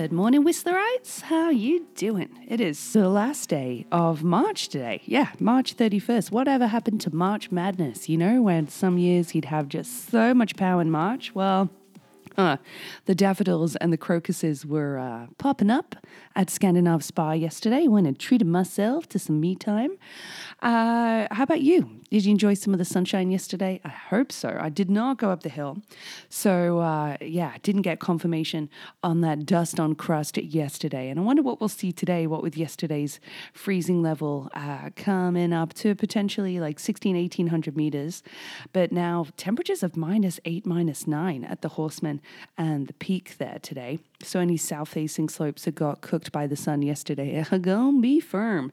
Good morning, Whistlerites. How you doing? It is the last day of March today. Yeah, March 31st. Whatever happened to March Madness? You know, when some years you'd have just so much power in March. Well, uh, the daffodils and the crocuses were uh, popping up at Scandinave Spa yesterday. Went and treated myself to some me time. Uh, how about you? Did you enjoy some of the sunshine yesterday? I hope so. I did not go up the hill. So, uh, yeah, didn't get confirmation on that dust on crust yesterday. And I wonder what we'll see today, what with yesterday's freezing level uh, coming up to potentially like 16, 1800 meters. But now temperatures of minus eight, minus nine at the Horstman and the peak there today. So any south facing slopes have got cooked by the sun yesterday to be firm.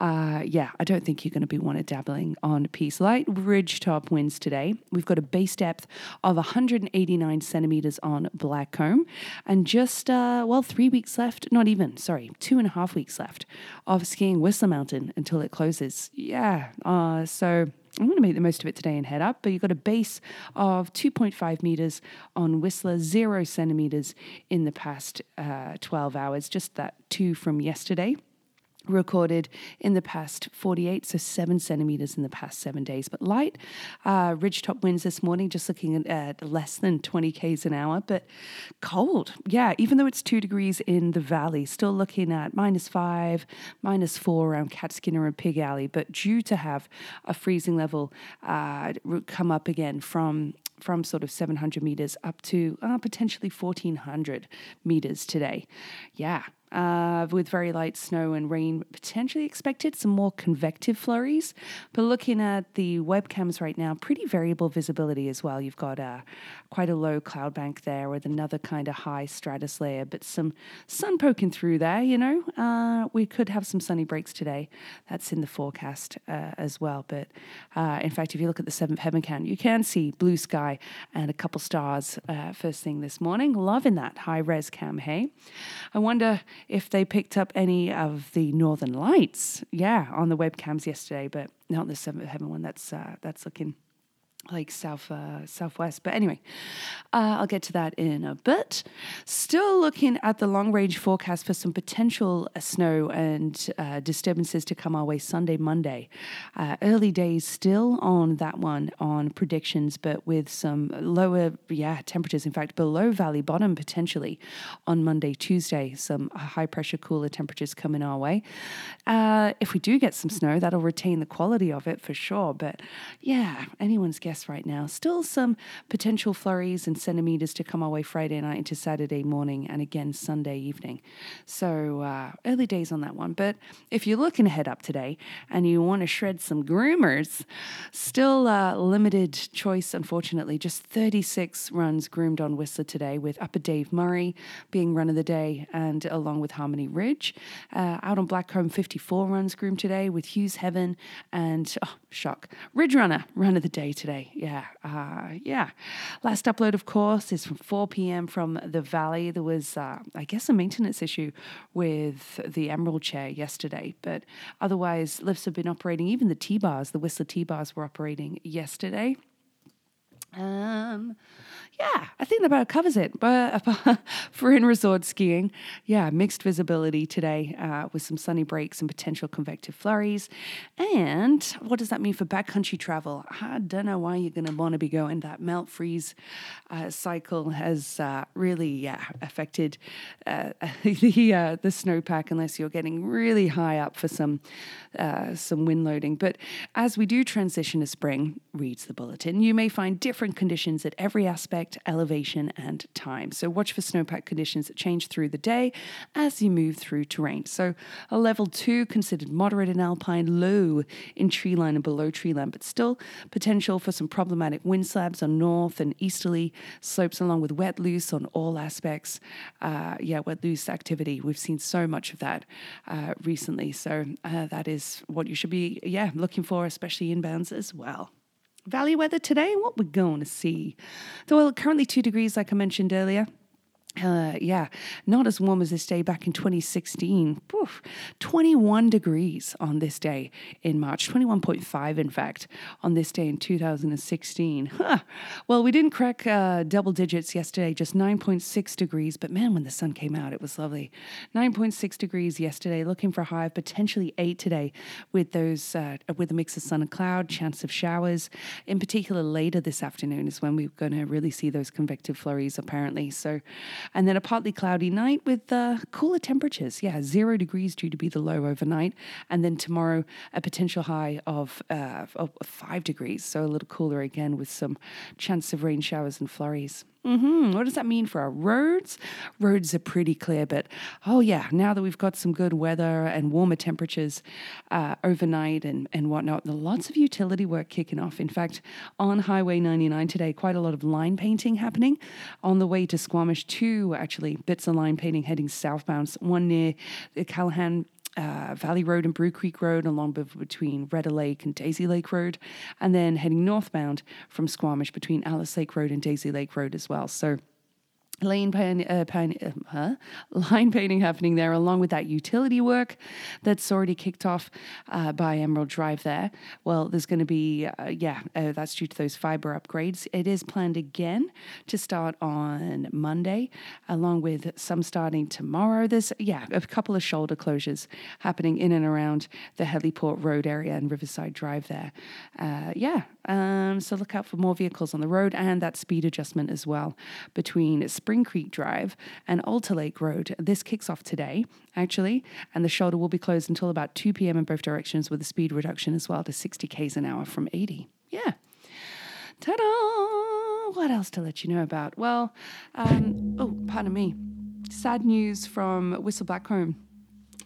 Uh, yeah, I don't think you're going to be of dabbling on peace. Light ridge top winds today. We've got a base depth of 189 centimeters on Blackcomb, and just uh, well, three weeks left. Not even sorry, two and a half weeks left of skiing Whistler Mountain until it closes. Yeah, uh, so. I'm going to make the most of it today and head up, but you've got a base of 2.5 meters on Whistler, zero centimeters in the past uh, 12 hours, just that two from yesterday recorded in the past 48, so seven centimeters in the past seven days. But light uh, ridgetop winds this morning, just looking at, at, less than 20 k's an hour, but cold. Yeah, even though it's two degrees in the valley, still looking at minus five, minus four around Catskinner and Pig Alley, but due to have a freezing level uh, come up again from from sort of 700 meters up to uh, potentially 1400 meters today. Yeah, uh, with very light snow and rain potentially expected, some more convective flurries. But looking at the webcams right now, pretty variable visibility as well. You've got uh, quite a low cloud bank there with another kind of high stratus layer, but some sun poking through there, you know. Uh, we could have some sunny breaks today. That's in the forecast uh, as well. But uh, in fact, if you look at the seventh heaven count, you can see blue sky and a couple stars uh, first thing this morning. Loving that high res cam, hey? I wonder if they picked up any of the northern lights, yeah, on the webcams yesterday, but not the seventh heaven one. That's uh, that's looking like south uh, southwest. But anyway, uh, I'll get to that in a bit. Still looking at the long range forecast for some potential uh, snow and uh, disturbances to come our way Sunday, Monday. Uh, early days still on that one on predictions, but with some lower yeah temperatures. In fact, below valley bottom potentially on Monday, Tuesday. Some high pressure cooler temperatures coming our way. Uh, if we do get some snow, that'll retain the quality of it for sure. But yeah, anyone's guess right now. Still some potential flurries and centimeters to come our way Friday night into Saturday morning and again Sunday evening. So uh, early days on that one. But if you're looking to head up today and you want to shred some groomers, still uh, limited choice, unfortunately. Just 36 runs groomed on Whistler today, with Upper Dave Murray being run of the day and along with Harmony Ridge. Uh, out on Blackcomb, 54 runs groomed today with Hugh's Heaven and, oh, shock, Ridge Runner, run of the day today. Yeah, uh, yeah. Last upload, of course, is from 4 p.m. from the Valley. There was, uh, I guess, a maintenance issue with the Emerald chair yesterday, but otherwise, lifts have been operating. Even the T bars, the Whistler T bars, were operating yesterday. Um, yeah, I think that about covers it. But for in resort skiing, yeah, mixed visibility today uh, with some sunny breaks and potential convective flurries. And what does that mean for backcountry travel? I don't know why you're going to want to be going. That melt freeze uh, cycle has uh, really yeah, affected uh, the uh, the snowpack unless you're getting really high up for some uh, some wind loading. But as we do transition to spring, reads the bulletin, you may find different conditions at every aspect elevation, and time. So watch for snowpack conditions that change through the day as you move through terrain. So a level two considered moderate in alpine, low in treeline and below treeline, but still potential for some problematic wind slabs on north and easterly slopes, along with wet loose on all aspects. Uh, yeah, wet loose activity. We've seen so much of that uh, recently. So uh, that is what you should be, yeah, looking for, especially inbounds as well. Valley weather today, what we're going to see. The well, currently two degrees, like I mentioned earlier. Uh, yeah, not as warm as this day back in 2016. Oof, 21 degrees on this day in March, 21.5 in fact, on this day in 2016. Huh. Well, we didn't crack uh, double digits yesterday, just 9.6 degrees, but man, when the sun came out, it was lovely. 9.6 degrees yesterday, looking for a high of potentially 8 today with those, uh, with a mix of sun and cloud, chance of showers. In particular, later this afternoon is when we're going to really see those convective flurries apparently. So, and then a partly cloudy night with uh, cooler temperatures. Yeah, zero degrees due to be the low overnight. And then tomorrow, a potential high of, uh, of five degrees. So a little cooler again with some chance of rain showers and flurries. Mm-hmm. What does that mean for our roads? Roads are pretty clear, but oh yeah, now that we've got some good weather and warmer temperatures uh, overnight and, and whatnot, lots of utility work kicking off. In fact, on Highway 99 today, quite a lot of line painting happening on the way to Squamish. Two actually bits of line painting heading southbound. One near the Callaghan uh, Valley Road and Brew Creek Road, along between Redder Lake and Daisy Lake Road, and then heading northbound from Squamish between Alice Lake Road and Daisy Lake Road as well. So lane pain, uh, pain, uh, huh? line painting happening there, along with that utility work that's already kicked off uh, by Emerald Drive there. Well, there's going to be, uh, yeah, uh, that's due to those fiber upgrades. It is planned again to start on Monday, along with some starting tomorrow. There's, yeah, a couple of shoulder closures happening in and around the Heliport Road area and Riverside Drive there. Uh, yeah, um, so look out for more vehicles on the road and that speed adjustment as well between Spring Creek Drive and Alta Lake Road. This kicks off today, actually, and the shoulder will be closed until about 2 p.m. in both directions with a speed reduction as well to 60 k's an hour from 80. Yeah. Ta da! What else to let you know about? Well, um, oh, pardon me. Sad news from Whistler Blackcomb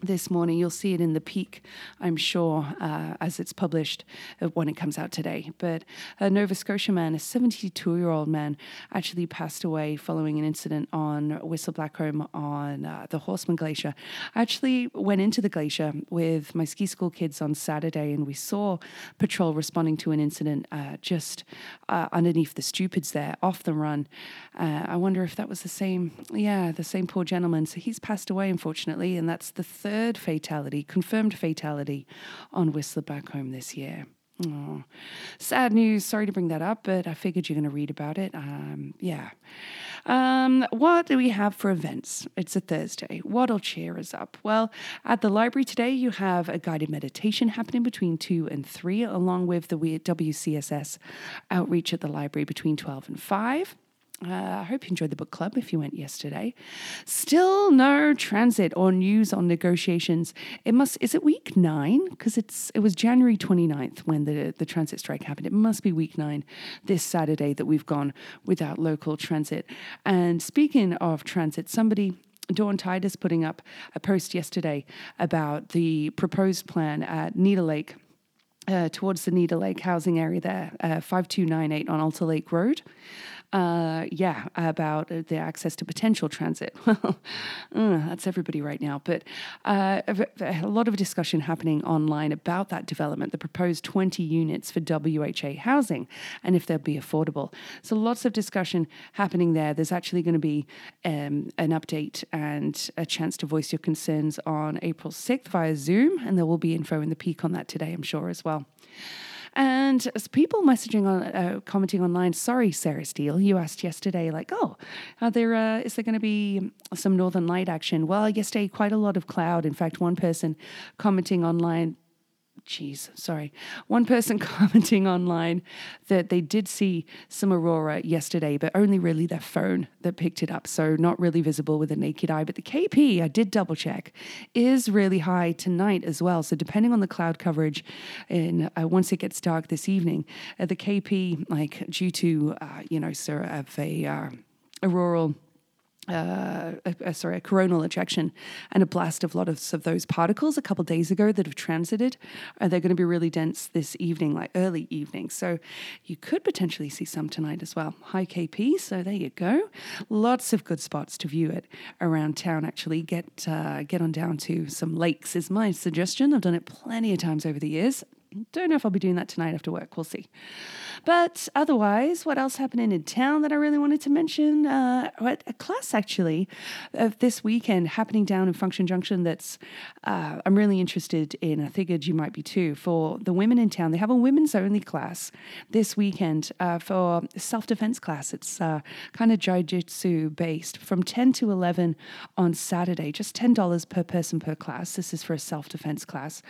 this morning. You'll see it in the peak, I'm sure, uh, as it's published uh, when it comes out today. But a Nova Scotia man, a 72 year old man, actually passed away following an incident on Whistler Blackcomb on uh, the Horstman Glacier. I actually went into the glacier with my ski school kids on Saturday and we saw patrol responding to an incident uh, just uh, underneath the stupids there, off the run. I wonder if that was the same, yeah, the same poor gentleman. So he's passed away, unfortunately, and that's the third third fatality, confirmed fatality on Whistler Blackcomb this year. Oh, sad news. Sorry to bring that up, but I figured you're going to read about it. Um, yeah. Um, what do we have for events? It's a Thursday. What'll cheer us up? Well, at the library today, you have a guided meditation happening between 2 and 3, along with the WCSS outreach at the library between 12 and 5. Uh, I hope you enjoyed the book club if you went yesterday. Still no transit or news on negotiations. It must is it week 9 because it's it was January 29th when the the transit strike happened. It must be week 9 this Saturday that we've gone without local transit. And speaking of transit, somebody Dawn Titus putting up a post yesterday about the proposed plan at Nita Lake uh, towards the Nita Lake housing area there, uh, 5298 on Alta Lake Road uh, yeah, about the access to potential transit. Well, uh, that's everybody right now. But uh, a, lot of discussion happening online about that development, the proposed 20 units for WHA housing, and if they'll be affordable. So lots of discussion happening there. There's actually going to be um, an update and a chance to voice your concerns on April 6th via Zoom, and there will be info in the peak on that today, I'm sure, as well. And as people messaging on, uh, commenting online, sorry, Sarah Steele, you asked yesterday, like, oh, are there, uh, is there going to be some Northern Light action? Well, yesterday, quite a lot of cloud. In fact, one person commenting online Jeez, sorry. One person commenting online that they did see some aurora yesterday, but only really their phone that picked it up. So not really visible with the naked eye. But the KP, I did double check, is really high tonight as well. So depending on the cloud coverage, in uh, once it gets dark this evening, uh, the KP, like due to uh, you know sort of a uh, auroral uh, a, a, sorry, a coronal ejection and a blast of lots of those particles a couple days ago that have transited. Uh, they're going to be really dense this evening, like early evening. So you could potentially see some tonight as well. High KP, so there you go. Lots of good spots to view it around town. Actually, get uh, get on down to some lakes is my suggestion. I've done it plenty of times over the years. Don't know if I'll be doing that tonight after work. We'll see. But otherwise, what else happening in town that I really wanted to mention? Uh, a class actually of this weekend happening down in Function Junction that's uh, I'm really interested in. I figured you might be too. For the women in town, they have a women's only class this weekend uh, for self defense class. It's uh, kind of jiu-jitsu based from 10 to 11 on Saturday, just $10 per person per class. This is for a self defense class.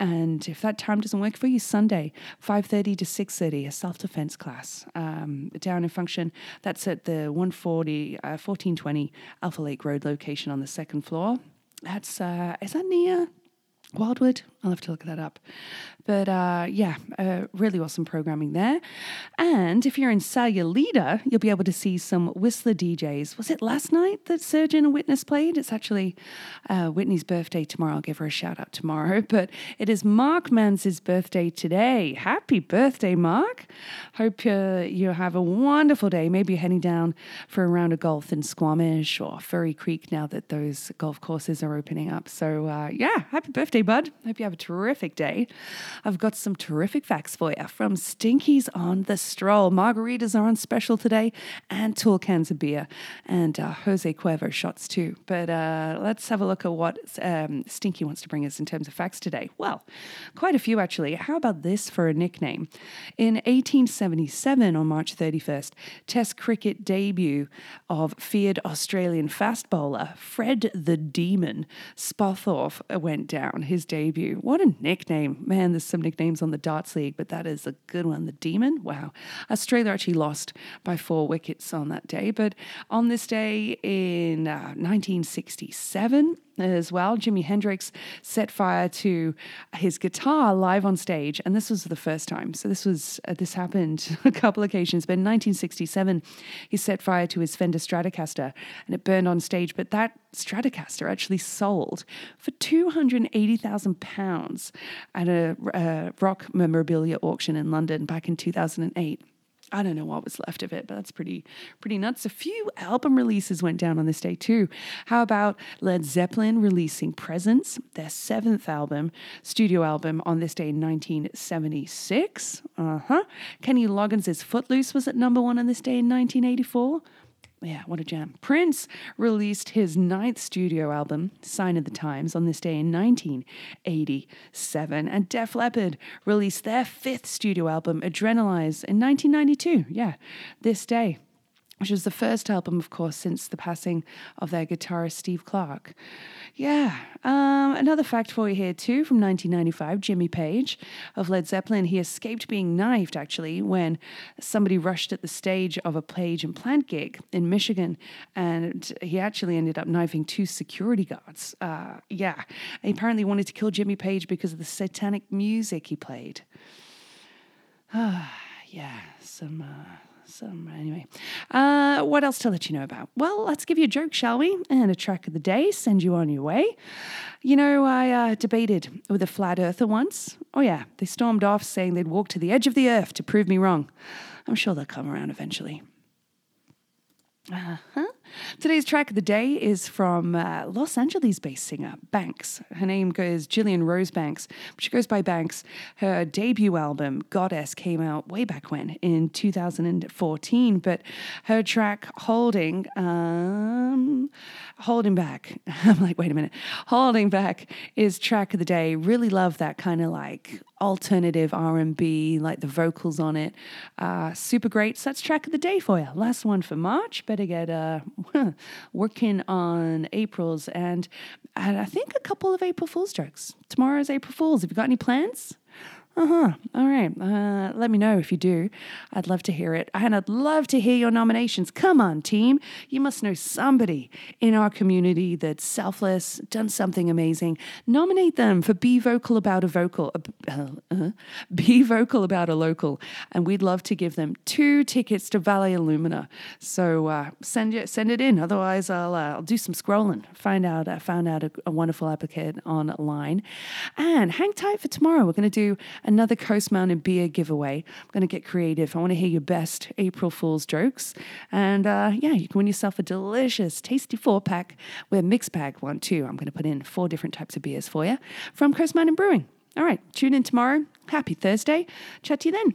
And if that time doesn't work for you, Sunday, 5.30 to 6.30, a self defense class um, down in Function. That's at the 140, 1420 uh, Alpha Lake Road location on the second floor. That's, uh, is that near Wildwood? I'll have to look that up. But uh, yeah, uh, really awesome programming there. And if you're in Sayulita, you'll be able to see some Whistler DJs. Was it last night that Surgeon and Witness played? It's actually uh, Whitney's birthday tomorrow. I'll give her a shout out tomorrow. But it is Mark Mans's birthday today. Happy birthday, Mark. Hope uh, you have a wonderful day. Maybe you're heading down for a round of golf in Squamish or Furry Creek now that those golf courses are opening up. So uh, yeah, happy birthday, bud. Hope you have a terrific day. I've got some terrific facts for you from Stinkies on the Stroll. Margaritas are on special today, and tall cans of beer, and uh, Jose Cuervo shots too. But uh, let's have a look at what um, Stinky wants to bring us in terms of facts today. Well, quite a few actually. How about this for a nickname? In 1877, on March 31st, Test cricket debut of feared Australian fast bowler Fred the Demon Spofforth went down. His debut. What a nickname, man! There's some nicknames on the darts league, but that is a good one. The Demon. Wow. Australia actually lost by four wickets on that day, but on this day in uh, 1967 as well. Jimi Hendrix set fire to his guitar live on stage, and this was the first time. So this was uh, this happened a couple occasions. But in 1967, he set fire to his Fender Stratocaster, and it burned on stage. But that Stratocaster actually sold for 280,000 pounds at a, a rock memorabilia auction in London back in 2008. I don't know what was left of it, but that's pretty pretty nuts. A few album releases went down on this day too. How about Led Zeppelin releasing Presence, their seventh album, studio album, on this day in 1976? Uh huh. Kenny Loggins' Footloose was at number one on this day in 1984 yeah, what a jam. Prince released his ninth studio album, Sign of the Times, on this day in 1987. And Def Leppard released their fifth studio album, Adrenalize, in 1992. Yeah, this day which was the first album, of course, since the passing of their guitarist Steve Clark. Yeah, um, another fact for you here, too, from 1995 Jimmy Page of Led Zeppelin. He escaped being knifed, actually, when somebody rushed at the stage of a Page and Plant gig in Michigan, and he actually ended up knifing two security guards. Uh, yeah, he apparently wanted to kill Jimmy Page because of the satanic music he played. Ah, yeah, some. Uh, anyway. Uh, what else to let you know about? Well, let's give you a joke, shall we? And a track of the day, send you on your way. You know, I uh, debated with a flat earther once. Oh, yeah, they stormed off saying they'd walk to the edge of the earth to prove me wrong. I'm sure they'll come around eventually. Uh huh. Today's track of the day is from uh, Los Angeles based singer Banks. Her name is Jillian Rose Banks, but she goes by Banks. Her debut album, Goddess, came out way back when in 2014, but her track Holding, um, Holding Back, I'm like, wait a minute, Holding Back is track of the day. Really love that kind of like alternative R&B, like the vocals on it. Uh, super great. So that's track of the day for you. Last one for March. Better get uh, working on April's and, and I think a couple of April Fool's jokes. Tomorrow's April Fool's. Have you got any plans? Uh huh. All right. Uh, let me know if you do. I'd love to hear it. And I'd love to hear your nominations. Come on, team. You must know somebody in our community that's selfless, done something amazing. Nominate them for Be Vocal About a Vocal. Uh, uh, be Vocal About a Local. And we'd love to give them two tickets to Vallea Lumina. So uh, send, it, send it in. Otherwise, I'll, uh, I'll do some scrolling. Find out, I found out a, a wonderful applicant online. And hang tight for tomorrow. We're going to do another Coast Mountain beer giveaway. I'm going to get creative. I want to hear your best April Fool's jokes. And uh, yeah, you can win yourself a delicious, tasty four pack with a mix bag one too. I'm going to put in four different types of beers for you from Coast Mountain Brewing. All right, tune in tomorrow. Happy Thursday. Chat to you then.